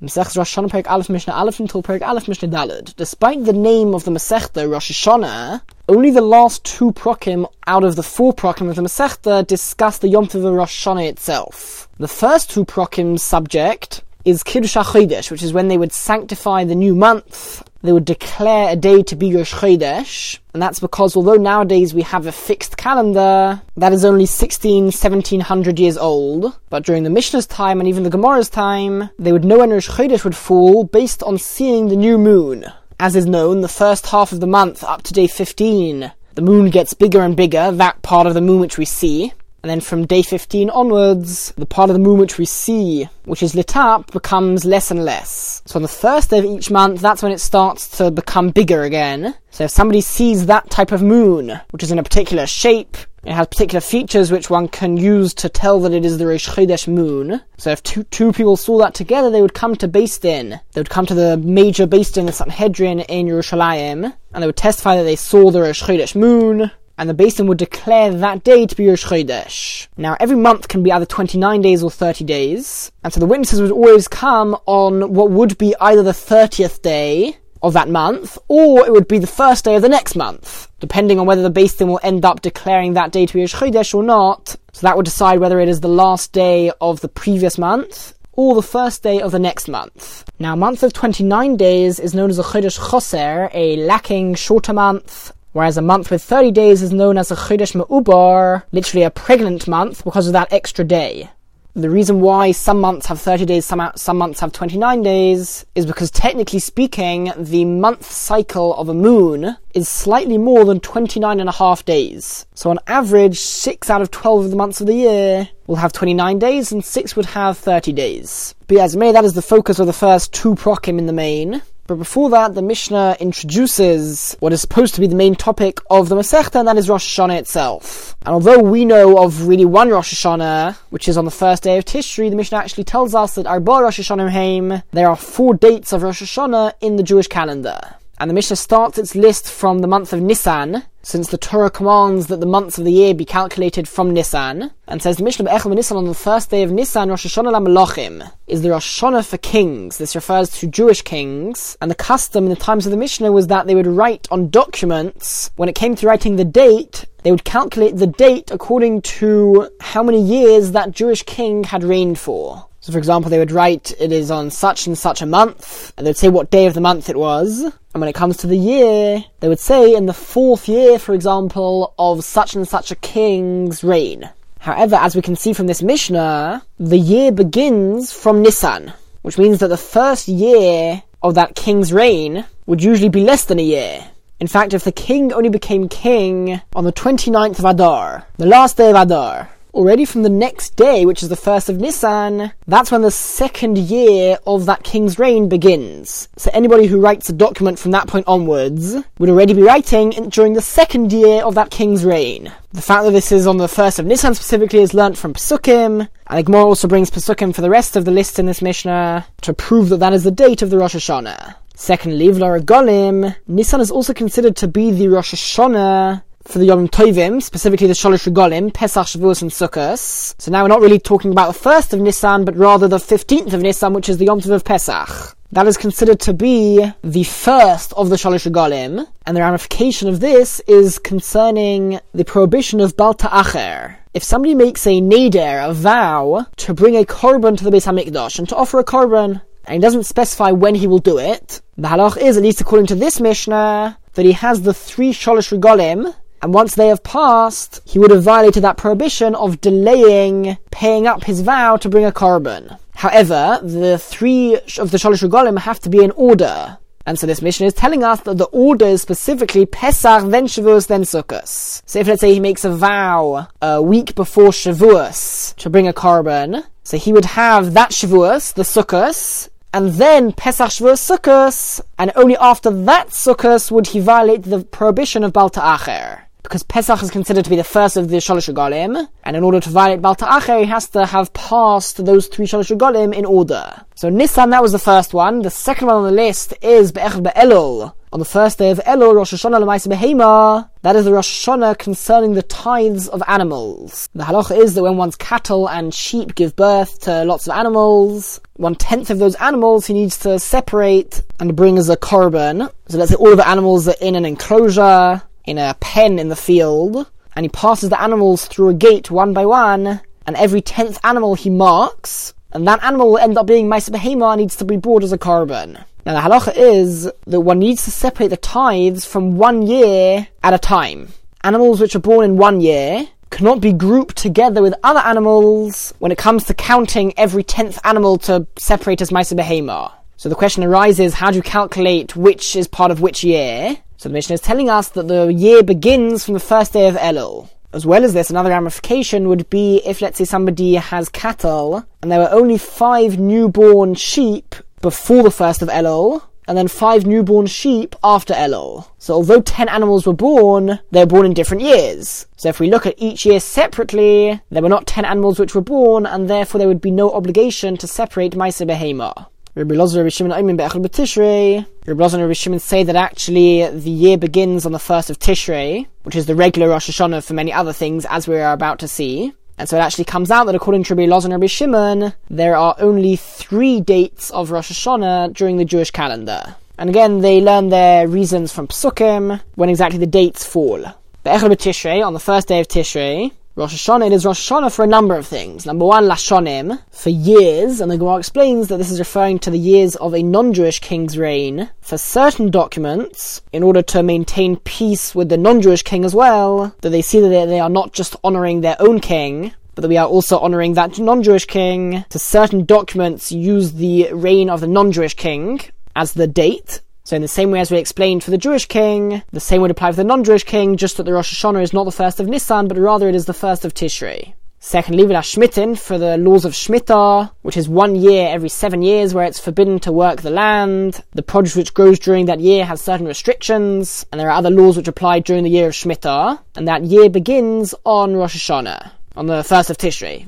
Masechta Rosh Hashanah Perik Aleph Mishnah Aleph until Perik Aleph Mishnah Daled. Despite the name of the Masechta Rosh Hashanah, only the last two prokim out of the four prokim of the Masechta discuss the Yom Tov of Rosh Hashanah itself. The first two prokim subject is Kiddush HaChodesh, which is when they would sanctify the new month. They would declare a day to be Rosh Chodesh, and that's because although nowadays we have a fixed calendar that is only 16, 1700 years old, but during the Mishnah's time and even the Gemara's time, they would know when Rosh Chodesh would fall based on seeing the new moon. As is known, the first half of the month up to day 15, the moon gets bigger and bigger, that part of the moon which we see, and then from day 15 onwards, the part of the moon which we see, which is lit up, becomes less and less. So on the first day of each month, that's when it starts to become bigger again. So if somebody sees that type of moon, which is in a particular shape, it has particular features which one can use to tell that it is the Rosh Chodesh moon. So if two, two people saw that together, they would come to Beis Din. They would come to the major Beis Din, the Sanhedrin in Yerushalayim, and they would testify that they saw the Rosh Chodesh moon, and the Beis Din would declare that day to be Rosh Chodesh. Now, every month can be either 29 days or 30 days, and so the witnesses would always come on what would be either the 30th day of that month, or it would be the first day of the next month, depending on whether the Beis Din will end up declaring that day to be Rosh Chodesh or not. So that would decide whether it is the last day of the previous month, or the first day of the next month. Now, a month of 29 days is known as a Chodesh Choser, a lacking shorter month, whereas a month with 30 days is known as a Chodesh Ma'ubar, literally a pregnant month because of that extra day. The reason why some months have 30 days, some, some months have 29 days, is because technically speaking, the month cycle of a moon is slightly more than 29 and a half days. So on average, 6 out of 12 of the months of the year will have 29 days, and 6 would have 30 days. But as may, that is the focus of the first two prokim in the main. But before that, the Mishnah introduces what is supposed to be the main topic of the Masechta, and that is Rosh Hashanah itself. And although we know of really one Rosh Hashanah, which is on the first day of Tishri, the Mishnah actually tells us that Arba Rosh Hashanah Haim, there are four dates of Rosh Hashanah in the Jewish calendar. And the Mishnah starts its list from the month of Nisan, since the Torah commands that the months of the year be calculated from Nisan, and says the Mishnah Be'echel Nisan on the first day of Nisan, Rosh Hashanah LaMelachim, is the Rosh Hashanah for kings. This refers to Jewish kings, and the custom in the times of the Mishnah was that they would write on documents, when it came to writing the date, they would calculate the date according to how many years that Jewish king had reigned for. So, for example, they would write it is on such and such a month, and they'd say what day of the month it was. And when it comes to the year, they would say in the fourth year, for example, of such and such a king's reign. However, as we can see from this Mishnah, the year begins from Nisan, which means that the first year of that king's reign would usually be less than a year. In fact, if the king only became king on the 29th of Adar, the last day of Adar, already from the next day, which is the first of Nisan, that's when the second year of that king's reign begins. So anybody who writes a document from that point onwards would already be writing during the second year of that king's reign. The fact that this is on the first of Nisan specifically is learnt from Pesukim, and Gemara also brings Pesukim for the rest of the list in this Mishnah to prove that that is the date of the Rosh Hashanah. Secondly, V'lar Golim, Nisan is also considered to be the Rosh Hashanah for the Yom Tovim, specifically the Shalosh Regalim, Pesach, Shavuos, and Sukkot. So now we're not really talking about the first of Nisan, but rather the 15th of Nisan, which is the Yom Tov of Pesach. That is considered to be the first of the Shalosh Regalim, and the ramification of this is concerning the prohibition of Bal Ta'acher. If somebody makes a neder, a vow, to bring a korban to the Beis HaMikdash, and to offer a korban, and he doesn't specify when he will do it, the halach is, at least according to this Mishnah, that he has the three Shalosh Regalim, and once they have passed, he would have violated that prohibition of delaying paying up his vow to bring a korban. However, the three of the Shalosh Regalim have to be in order. And so this Mishnah is telling us that the order is specifically Pesach, then Shavuos, then Sukkot. So if let's say he makes a vow a week before Shavuos to bring a korban, so he would have that Shavuos, the Sukkot, and then Pesach Shavuos Sukkot, and only after that Sukkot would he violate the prohibition of Bal Ta'acher because Pesach is considered to be the first of the Shalosh Regalim, and in order to violate Bal Ta'acher, he has to have passed those three Shalosh Regalim in order. So Nissan, that was the first one. The second one on the list is Be'echad Be'elul. On the first day of Elul, Rosh Hashanah L'maisa Behema, That is the Rosh Hashanah concerning the tithes of animals. The halacha is that when one's cattle and sheep give birth to lots of animals, one tenth of those animals he needs to separate and bring as a korban. So let's say all of the animals are in an enclosure, in a pen in the field, and he passes the animals through a gate one by one, and every tenth animal he marks, and that animal will end up being Maisa Behema needs to be brought as a korban. Now the halacha is that one needs to separate the tithes from one year at a time. Animals which are born in one year cannot be grouped together with other animals when it comes to counting every tenth animal to separate as Maisa Behema. So the question arises, how do you calculate which is part of which year? So the Mishnah is telling us that the year begins from the first day of Elul. As well as this, another ramification would be if, let's say, somebody has cattle and there were only five newborn sheep before the first of Elul, and then five newborn sheep after Elul. So although ten animals were born, they were born in different years. So if we look at each year separately, there were not ten animals which were born, and therefore there would be no obligation to separate Maisa Behema. Rabbi Lozer, Rabbi Shimon, Be'echel B'Tishrei. Rabbi and Rabbi Shimon say that actually the year begins on the first of Tishrei, which is the regular Rosh Hashanah for many other things, as we are about to see. And so it actually comes out that according to Rabbi Lozer and Rabbi Shimon, there are only three dates of Rosh Hashanah during the Jewish calendar. And again, they learn their reasons from Psukim, when exactly the dates fall. The Echel Tishrei, on the first day of Tishrei, Rosh Hashanah, is Rosh Hashanah for a number of things. Number one, Lashonim, for years, and the Gemara explains that this is referring to the years of a non-Jewish king's reign. For certain documents, in order to maintain peace with the non-Jewish king as well, that they see that they are not just honoring their own king, but that we are also honoring that non-Jewish king. To certain documents, use the reign of the non-Jewish king as the date, so in the same way as we explained for the Jewish king, the same would apply for the non-Jewish king, just that the Rosh Hashanah is not the first of Nisan, but rather it is the first of Tishrei. Secondly, we have Shmitin for the laws of Shemitah, which is one year every seven years where it's forbidden to work the land. The produce which grows during that year has certain restrictions, and there are other laws which apply during the year of Shemitah, and that year begins on Rosh Hashanah on the first of Tishrei,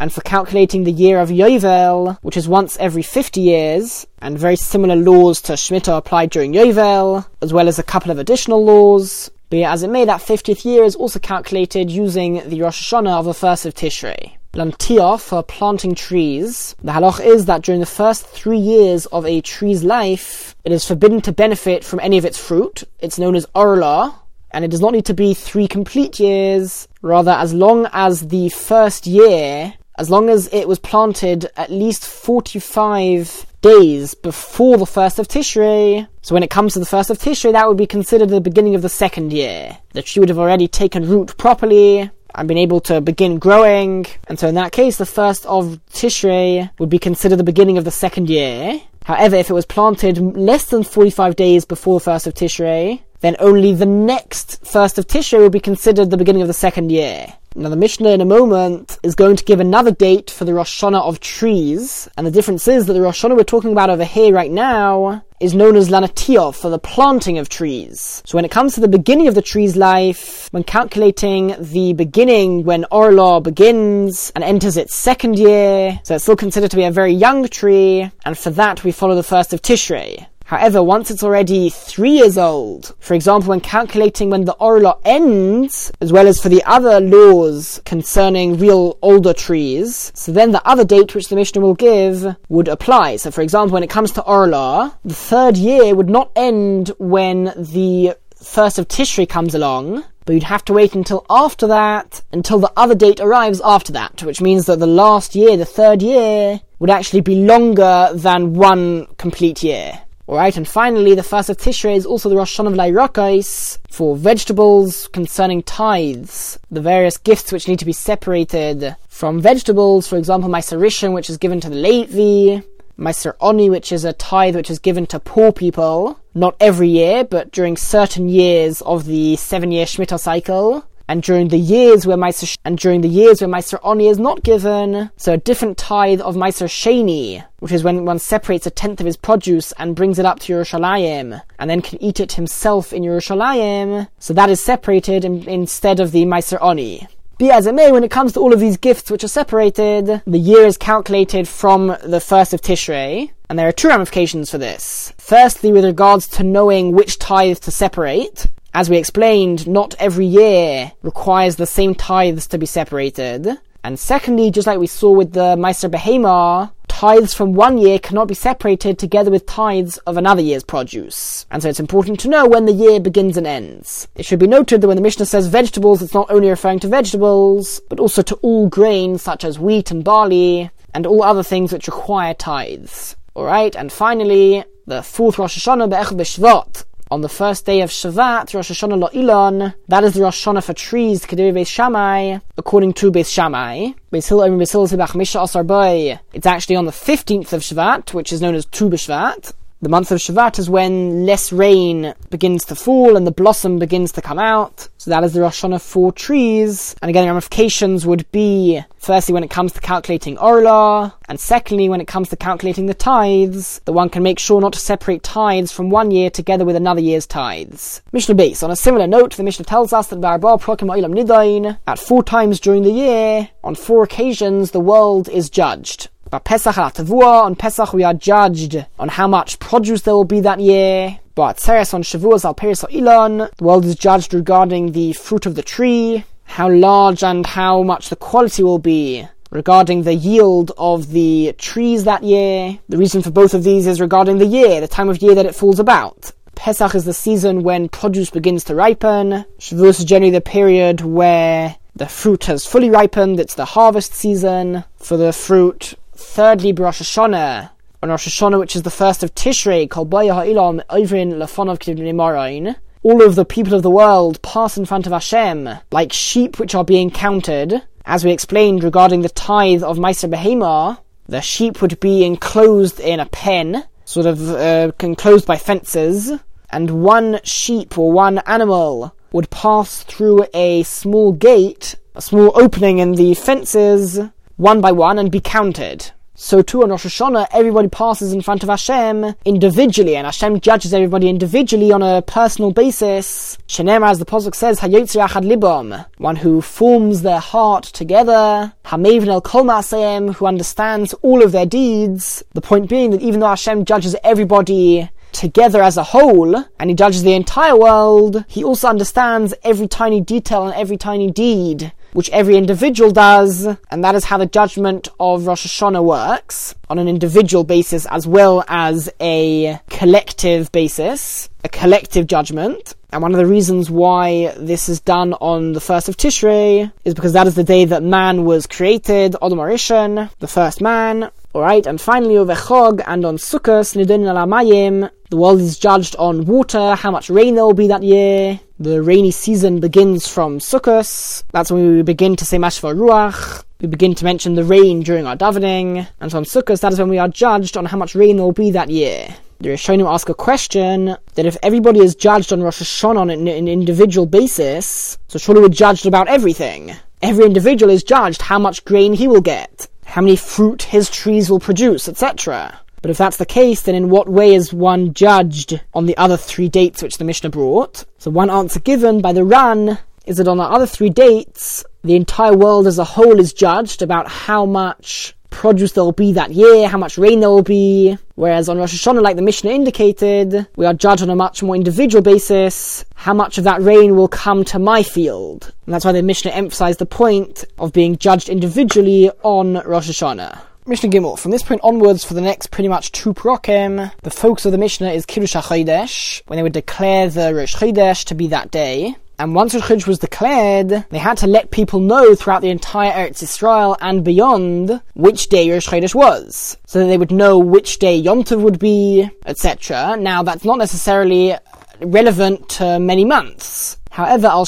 and for calculating the year of Yovel, which is once every 50 years, and very similar laws to Shemitah applied during Yovel, as well as a couple of additional laws. But as it may, that 50th year is also calculated using the Rosh Hashanah of the first of Tishrei. Lantia for planting trees. The halach is that during the first three years of a tree's life, it is forbidden to benefit from any of its fruit. It's known as orla, and it does not need to be three complete years, rather as long as the first year, as long as it was planted at least 45 days before the first of Tishrei. So when it comes to the first of Tishrei, that would be considered the beginning of the second year. The tree would have already taken root properly, and been able to begin growing. And so in that case, the first of Tishrei would be considered the beginning of the second year. However, if it was planted less than 45 days before the first of Tishrei, then only the next first of Tishrei will be considered the beginning of the second year. Now the Mishnah in a moment is going to give another date for the Rosh Hashanah of trees, and the difference is that the Rosh Hashanah we're talking about over here right now is known as Lanatiyah for the planting of trees. So when it comes to the beginning of the tree's life, when calculating the beginning when Orla begins and enters its second year, so it's still considered to be a very young tree, and for that we follow the first of Tishrei. However, once it's already three years old, for example, when calculating when the Orla ends, as well as for the other laws concerning real older trees, so then the other date which the Mishnah will give would apply. So, for example, when it comes to Orla, the third year would not end when the first of Tishrei comes along, but you'd have to wait until after that, until the other date arrives after that, which means that the last year, the third year, would actually be longer than one complete year. Alright, and finally, the first of Tishrei is also the Rosh Hashanah of Lairakais for vegetables concerning tithes, the various gifts which need to be separated from vegetables, for example, Maisarishan, which is given to the Levi, Meiser Oni, which is a tithe which is given to poor people, not every year, but during certain years of the seven year Shemitah cycle, and during the years where Meiser and during the years where Meiser Oni is not given, so a different tithe of Meiser Sheni, which is when one separates a tenth of his produce and brings it up to Yerushalayim, and then can eat it himself in Yerushalayim, so that is separated in, instead of the Meiser Oni. Be as it may, when it comes to all of these gifts which are separated, the year is calculated from the first of Tishrei, and there are two ramifications for this. Firstly, with regards to knowing which tithe to separate, As we explained, not every year requires the same tithes to be separated. And secondly, just like we saw with the Meiser Behema, tithes from one year cannot be separated together with tithes of another year's produce. And so it's important to know when the year begins and ends. It should be noted that when the Mishnah says vegetables, it's not only referring to vegetables, but also to all grains such as wheat and barley, and all other things which require tithes. Alright, and finally, the fourth Rosh Hashanah Be'ech B'Shvat, on the first day of Shavat, Rosh Hashanah Lo Ilon, that is the Rosh Hashanah for trees, Kedei Beis Shammai, according to Beis Shammai. Beis Hillel Beis Hillel Asar It's actually on the 15th of Shavat, which is known as Tu B'Shvat, the month of Shavat is when less rain begins to fall and the blossom begins to come out. So that is the Rosh Hashanah for trees. And again, the ramifications would be, firstly, when it comes to calculating Orla, and secondly, when it comes to calculating the tithes, that one can make sure not to separate tithes from one year together with another year's tithes. Mishnah Beis. On a similar note, the Mishnah tells us that Nidain, at four times during the year, on four occasions, the world is judged. But Pesach Tavua, on Pesach we are judged on how much produce there will be that year. But Tzeres on Shavuos al Peris Ilan, the world is judged regarding the fruit of the tree, how large and how much the quality will be regarding the yield of the trees that year. The reason for both of these is regarding the year, the time of year that it falls about. Pesach is the season when produce begins to ripen. Shavuos is generally the period where the fruit has fully ripened. It's the harvest season for the fruit. Thirdly, Rosh Hashanah, on Rosh Hashanah, which is the first of Tishrei, called Baya Ha'ilam Ivrin Lafonov all of the people of the world pass in front of Hashem, like sheep which are being counted. As we explained regarding the tithe of Meiser Behema, the sheep would be enclosed in a pen, sort of uh, enclosed by fences, and one sheep or one animal would pass through a small gate, a small opening in the fences, one by one and be counted. So too on Rosh Hashanah, everybody passes in front of Hashem individually, and Hashem judges everybody individually on a personal basis. Shenem, as the Pasuk says, Hayotzi Achad Libam, one who forms their heart together. Hamevin El Kol who understands all of their deeds. The point being that even though Hashem judges everybody together as a whole, and he judges the entire world, he also understands every tiny detail and every tiny deed which every individual does, and that is how the judgment of Rosh Hashanah works, on an individual basis as well as a collective basis, a collective judgment. And one of the reasons why this is done on the first of Tishrei is because that is the day that man was created, Adam HaRishon, the first man. Alright, and finally over Chog and on Sukkot, Nidin al the world is judged on water, how much rain there will be that year. The rainy season begins from Sukkot. That's when we begin to say Mashva Ruach. We begin to mention the rain during our davening. And from Sukkot, that is when we are judged on how much rain there will be that year. The Rishonim ask a question that if everybody is judged on Rosh Hashanah on an, an individual basis, so surely we're judged about everything. Every individual is judged how much grain he will get how many fruit his trees will produce, etc. But if that's the case, then in what way is one judged on the other three dates which the Mishnah brought? So one answer given by the Ran is that on the other three dates, the entire world as a whole is judged about how much produce there will be that year, how much rain there will be. Whereas on Rosh Hashanah, like the Mishnah indicated, we are judged on a much more individual basis, how much of that rain will come to my field. And that's why the Mishnah emphasized the point of being judged individually on Rosh Hashanah. Mishnah Gimel. From this point onwards, for the next pretty much two prokem, the focus of the Mishnah is Kiddush HaChodesh, when they would declare the Rosh Chodesh to be that day. And once Rosh was declared, they had to let people know throughout the entire Eretz Israel and beyond which day Rosh Chodesh was, so that they would know which day Yom Tov would be, etc. Now, that's not necessarily relevant to many months. However, al.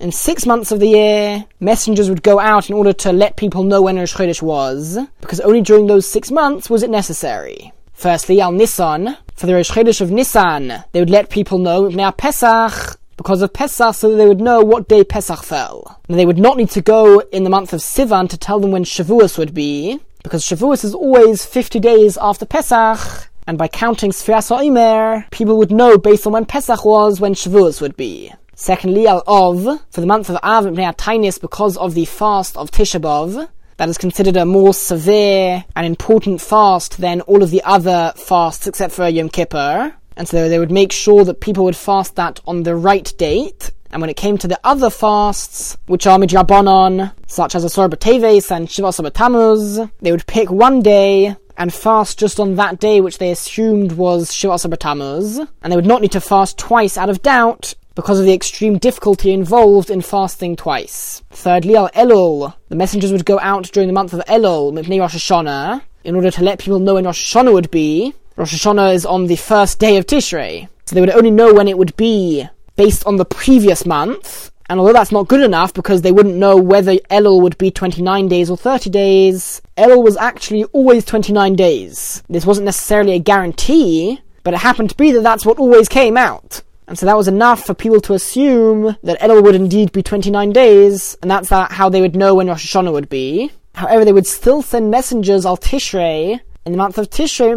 In six months of the year, messengers would go out in order to let people know when Rosh Chodesh was, because only during those six months was it necessary. Firstly, Al Nisan, for the Rosh Chodesh of Nisan, they would let people know now Pesach because of Pesach, so that they would know what day Pesach fell. And they would not need to go in the month of Sivan to tell them when Shavuos would be, because Shavuos is always 50 days after Pesach, and by counting Sfiras Omer, people would know based on when Pesach was when Shavuos would be. Secondly, Al Ov, for the month of Av, Tainis, because of the fast of Tisha B'Av, that is considered a more severe and important fast than all of the other fasts except for Yom Kippur. and so they would make sure that people would fast that on the right date. And when it came to the other fasts, which are midrabanon, such as Asar B'Teves and Shiva Tamuz, they would pick one day and fast just on that day which they assumed was Shiva Tamuz, and they would not need to fast twice out of doubt because of the extreme difficulty involved in fasting twice. Thirdly, Al Elul, the messengers would go out during the month of Elul, Mipnei Rosh Hashanah, in order to let people know when Rosh Hashanah would be. Rosh Hashanah is on the first day of Tishrei, so they would only know when it would be based on the previous month, and although that's not good enough because they wouldn't know whether Elul would be 29 days or 30 days, Elul was actually always 29 days. This wasn't necessarily a guarantee, but it happened to be that that's what always came out. And so that was enough for people to assume that Elul would indeed be 29 days, and that's how they would know when Rosh Hashanah would be. However, they would still send messengers al Tishrei in the month of Tishrei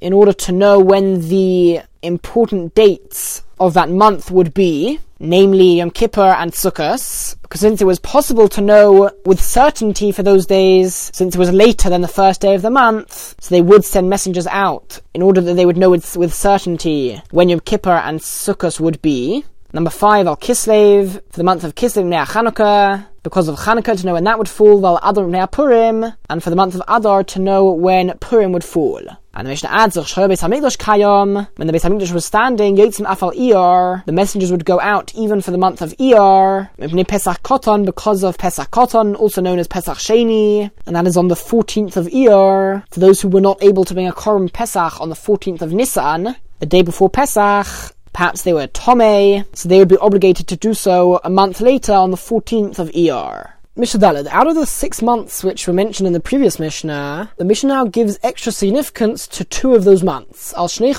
in order to know when the important dates of that month would be, namely Yom Kippur and Sukkot, because since it was possible to know with certainty for those days, since it was later than the first day of the month, so they would send messengers out in order that they would know with, with certainty when Yom Kippur and Sukkot would be. Number five, Al Kislev, for the month of Kislev Nea Chanukah, because of Chanukah to know when that would fall, while Adar Nea Purim, and for the month of Adar to know when Purim would fall. And the Mishnah adds, Kayom, when the Beis Hamikdash was standing, Yotzim Afal Iyar, the messengers would go out even for the month of Iyar, Pesach Koton, because of Pesach Koton, also known as Pesach Sheni, and that is on the 14th of Iyar, for those who were not able to bring a Korban Pesach on the 14th of Nisan, the day before Pesach, Perhaps they were Tome, so they would be obligated to do so a month later on the 14th of Iyar. Mishnah Daled. Out of the six months which were mentioned in the previous Mishnah, the Mishnah now gives extra significance to two of those months. Al Shnei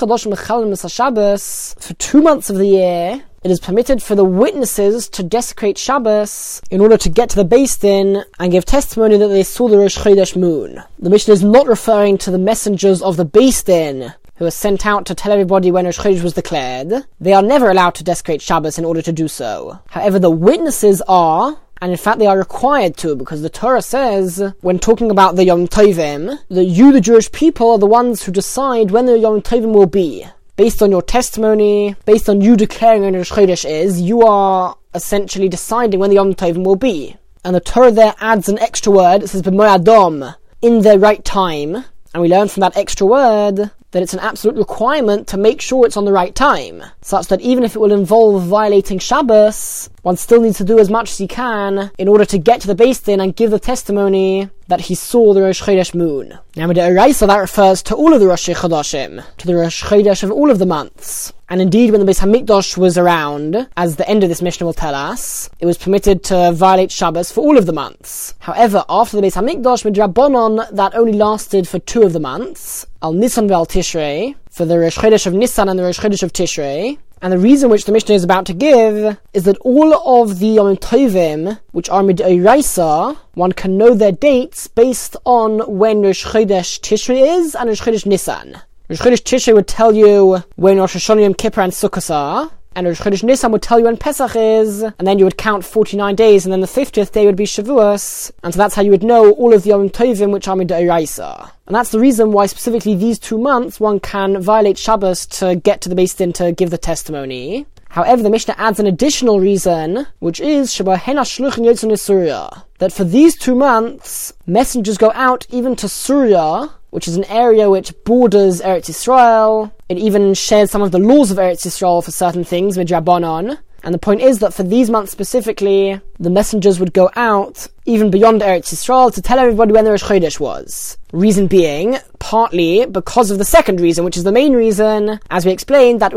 Shabbos. For two months of the year, it is permitted for the witnesses to desecrate Shabbos in order to get to the Beis Din and give testimony that they saw the Rosh Chodesh moon. The Mishnah is not referring to the messengers of the Beis Din who are sent out to tell everybody when Rosh Chodesh was declared. They are never allowed to desecrate Shabbos in order to do so. However, the witnesses are, and in fact, they are required to, because the Torah says, when talking about the Yom Tovim, that you, the Jewish people, are the ones who decide when the Yom Tovim will be. Based on your testimony, based on you declaring when Rosh Chodesh is, you are essentially deciding when the Yom Tovim will be. And the Torah there adds an extra word, it says, B'moyadom, in the right time. And we learn from that extra word that it's an absolute requirement to make sure it's on the right time, such that even if it will involve violating Shabbos, one still needs to do as much as he can in order to get to the Beis Din and give the testimony that he saw the Rosh Chodesh moon. Now, with the Eraisa, that refers to all of the Rosh Chodeshim, to the Rosh Chodesh of all of the months. And indeed, when the Beis Hamikdash was around, as the end of this Mishnah will tell us, it was permitted to violate Shabbos for all of the months. However, after the Beis Hamikdash, Midrabanon, that only lasted for two of the months, Al Nisan Vel Tishrei, for the Rosh Chodesh of Nisan and the Rosh Chodesh of Tishrei, and the reason which the Mishnah is about to give is that all of the Yom Tovim, which are Midoraisa, one can know their dates based on when Rosh Chodesh Tishrei is and Rosh Chodesh Nisan. Rosh Chodesh Tishrei would tell you when Rosh Hashanah Yom Kippur and Sukkot are, and Rosh Chodesh Nisan would tell you when Pesach is, and then you would count 49 days, and then the 50th day would be Shavuos, and so that's how you would know all of the Yom Tovim which are Midoraisa. And that's the reason why specifically these two months one can violate Shabbos to get to the Beis Din to give the testimony. However, the Mishnah adds an additional reason, which is that for these two months, messengers go out even to Surya, which is an area which borders Eretz Yisrael. It even shares some of the laws of Eretz Yisrael for certain things, with Rabbanon. And the point is that for these months specifically, the messengers would go out even beyond Eretz Yisrael to tell everybody when the Rosh Chodesh was. Reason being, partly because of the second reason, which is the main reason, as we explained, that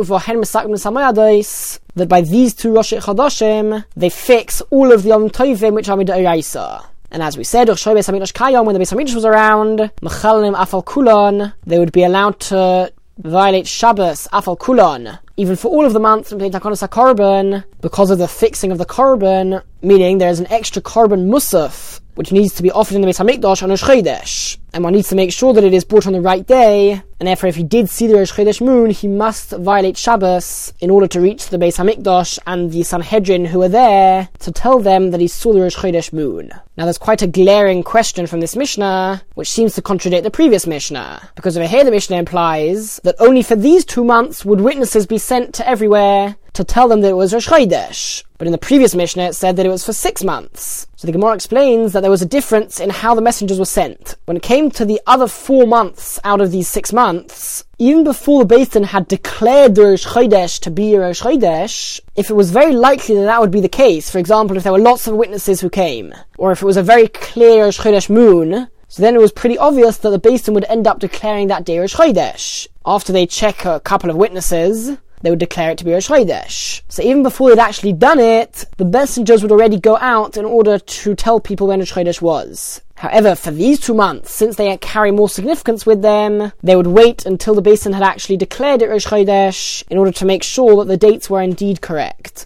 that by these two Rosh Chodashim, they fix all of the Yom Tovim which are Midoraisa. And as we said, when the Beis Hamikdash was around, Afal Kulon, they would be allowed to violate Shabbos, Afal Kulon, even for all of the months, because of the fixing of the korban, meaning there is an extra korban musaf which needs to be offered in the Beis Hamikdash on Chodesh, and one needs to make sure that it is brought on the right day. And therefore, if he did see the Rosh moon, he must violate Shabbos in order to reach the Beis Hamikdash and the Sanhedrin who are there to tell them that he saw the Rosh moon. Now, there's quite a glaring question from this Mishnah, which seems to contradict the previous Mishnah, because over here the Mishnah implies that only for these two months would witnesses be sent to everywhere to tell them that it was Rosh Chodesh. But in the previous Mishnah, it said that it was for six months. So the Gemara explains that there was a difference in how the messengers were sent. When it came to the other four months out of these six months, even before the Beis Din had declared the Rosh Chodesh to be Rosh Chodesh, if it was very likely that that would be the case, for example, if there were lots of witnesses who came, or if it was a very clear Rosh Chodesh moon, so then it was pretty obvious that the Beis Din would end up declaring that day Rosh Chodesh. After they check a couple of witnesses, they would declare it to be Rosh Chodesh. So even before they'd actually done it, the messengers would already go out in order to tell people when Rosh Chodesh was. However, for these two months, since they carry more significance with them, they would wait until the Beis Din had actually declared it Rosh Chodesh in order to make sure that the dates were indeed correct.